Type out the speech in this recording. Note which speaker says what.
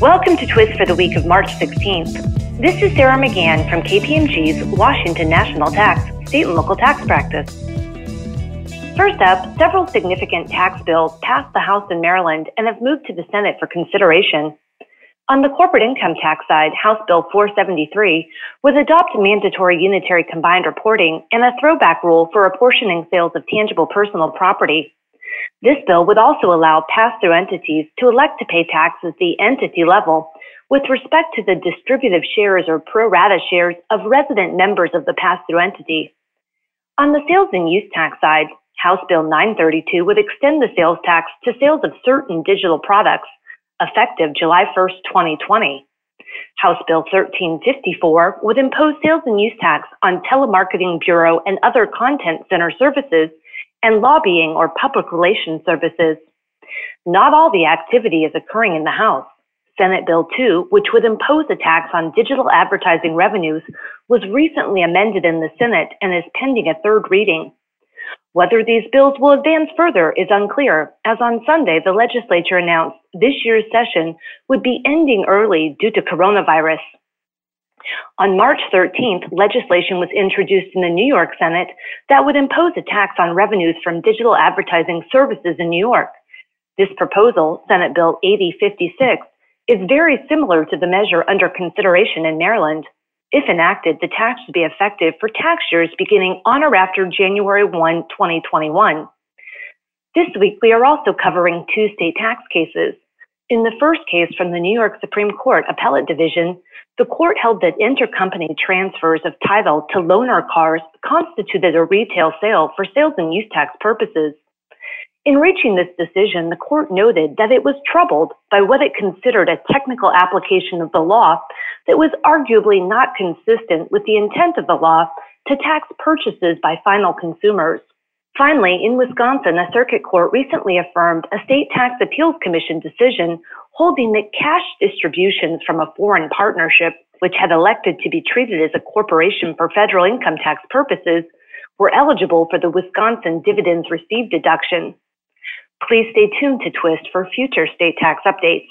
Speaker 1: Welcome to Twist for the week of March 16th. This is Sarah McGahan from KPMG's Washington National Tax State and Local Tax Practice. First up, several significant tax bills passed the House in Maryland and have moved to the Senate for consideration. On the corporate income tax side, House Bill 473 would adopt mandatory unitary combined reporting and a throwback rule for apportioning sales of tangible personal property. This bill would also allow pass-through entities to elect to pay taxes at the entity level with respect to the distributive shares or pro rata shares of resident members of the pass-through entity. On the sales and use tax side, House Bill 932 would extend the sales tax to sales of certain digital products effective July 1, 2020. House Bill 1354 would impose sales and use tax on telemarketing bureau and other content center services and lobbying or public relations services. Not all the activity is occurring in the House. Senate Bill 2, which would impose a tax on digital advertising revenues, was recently amended in the Senate and is pending a third reading. Whether these bills will advance further is unclear, as on Sunday the legislature announced this year's session would be ending early due to coronavirus. On March 13th, legislation was introduced in the New York Senate that would impose a tax on revenues from digital advertising services in New York. This proposal, Senate Bill 8056, is very similar to the measure under consideration in Maryland. If enacted, the tax would be effective for tax years beginning on or after January 1, 2021. This week, we are also covering two state tax cases. In the first case from the New York Supreme Court Appellate Division, the court held that intercompany transfers of title to loaner cars constituted a retail sale for sales and use tax purposes. In reaching this decision, the court noted that it was troubled by what it considered a technical application of the law that was arguably not consistent with the intent of the law to tax purchases by final consumers. Finally, in Wisconsin, a circuit court recently affirmed a state tax appeals commission decision holding that cash distributions from a foreign partnership, which had elected to be treated as a corporation for federal income tax purposes, were eligible for the Wisconsin dividends received deduction. Please stay tuned to Twist for future state tax updates.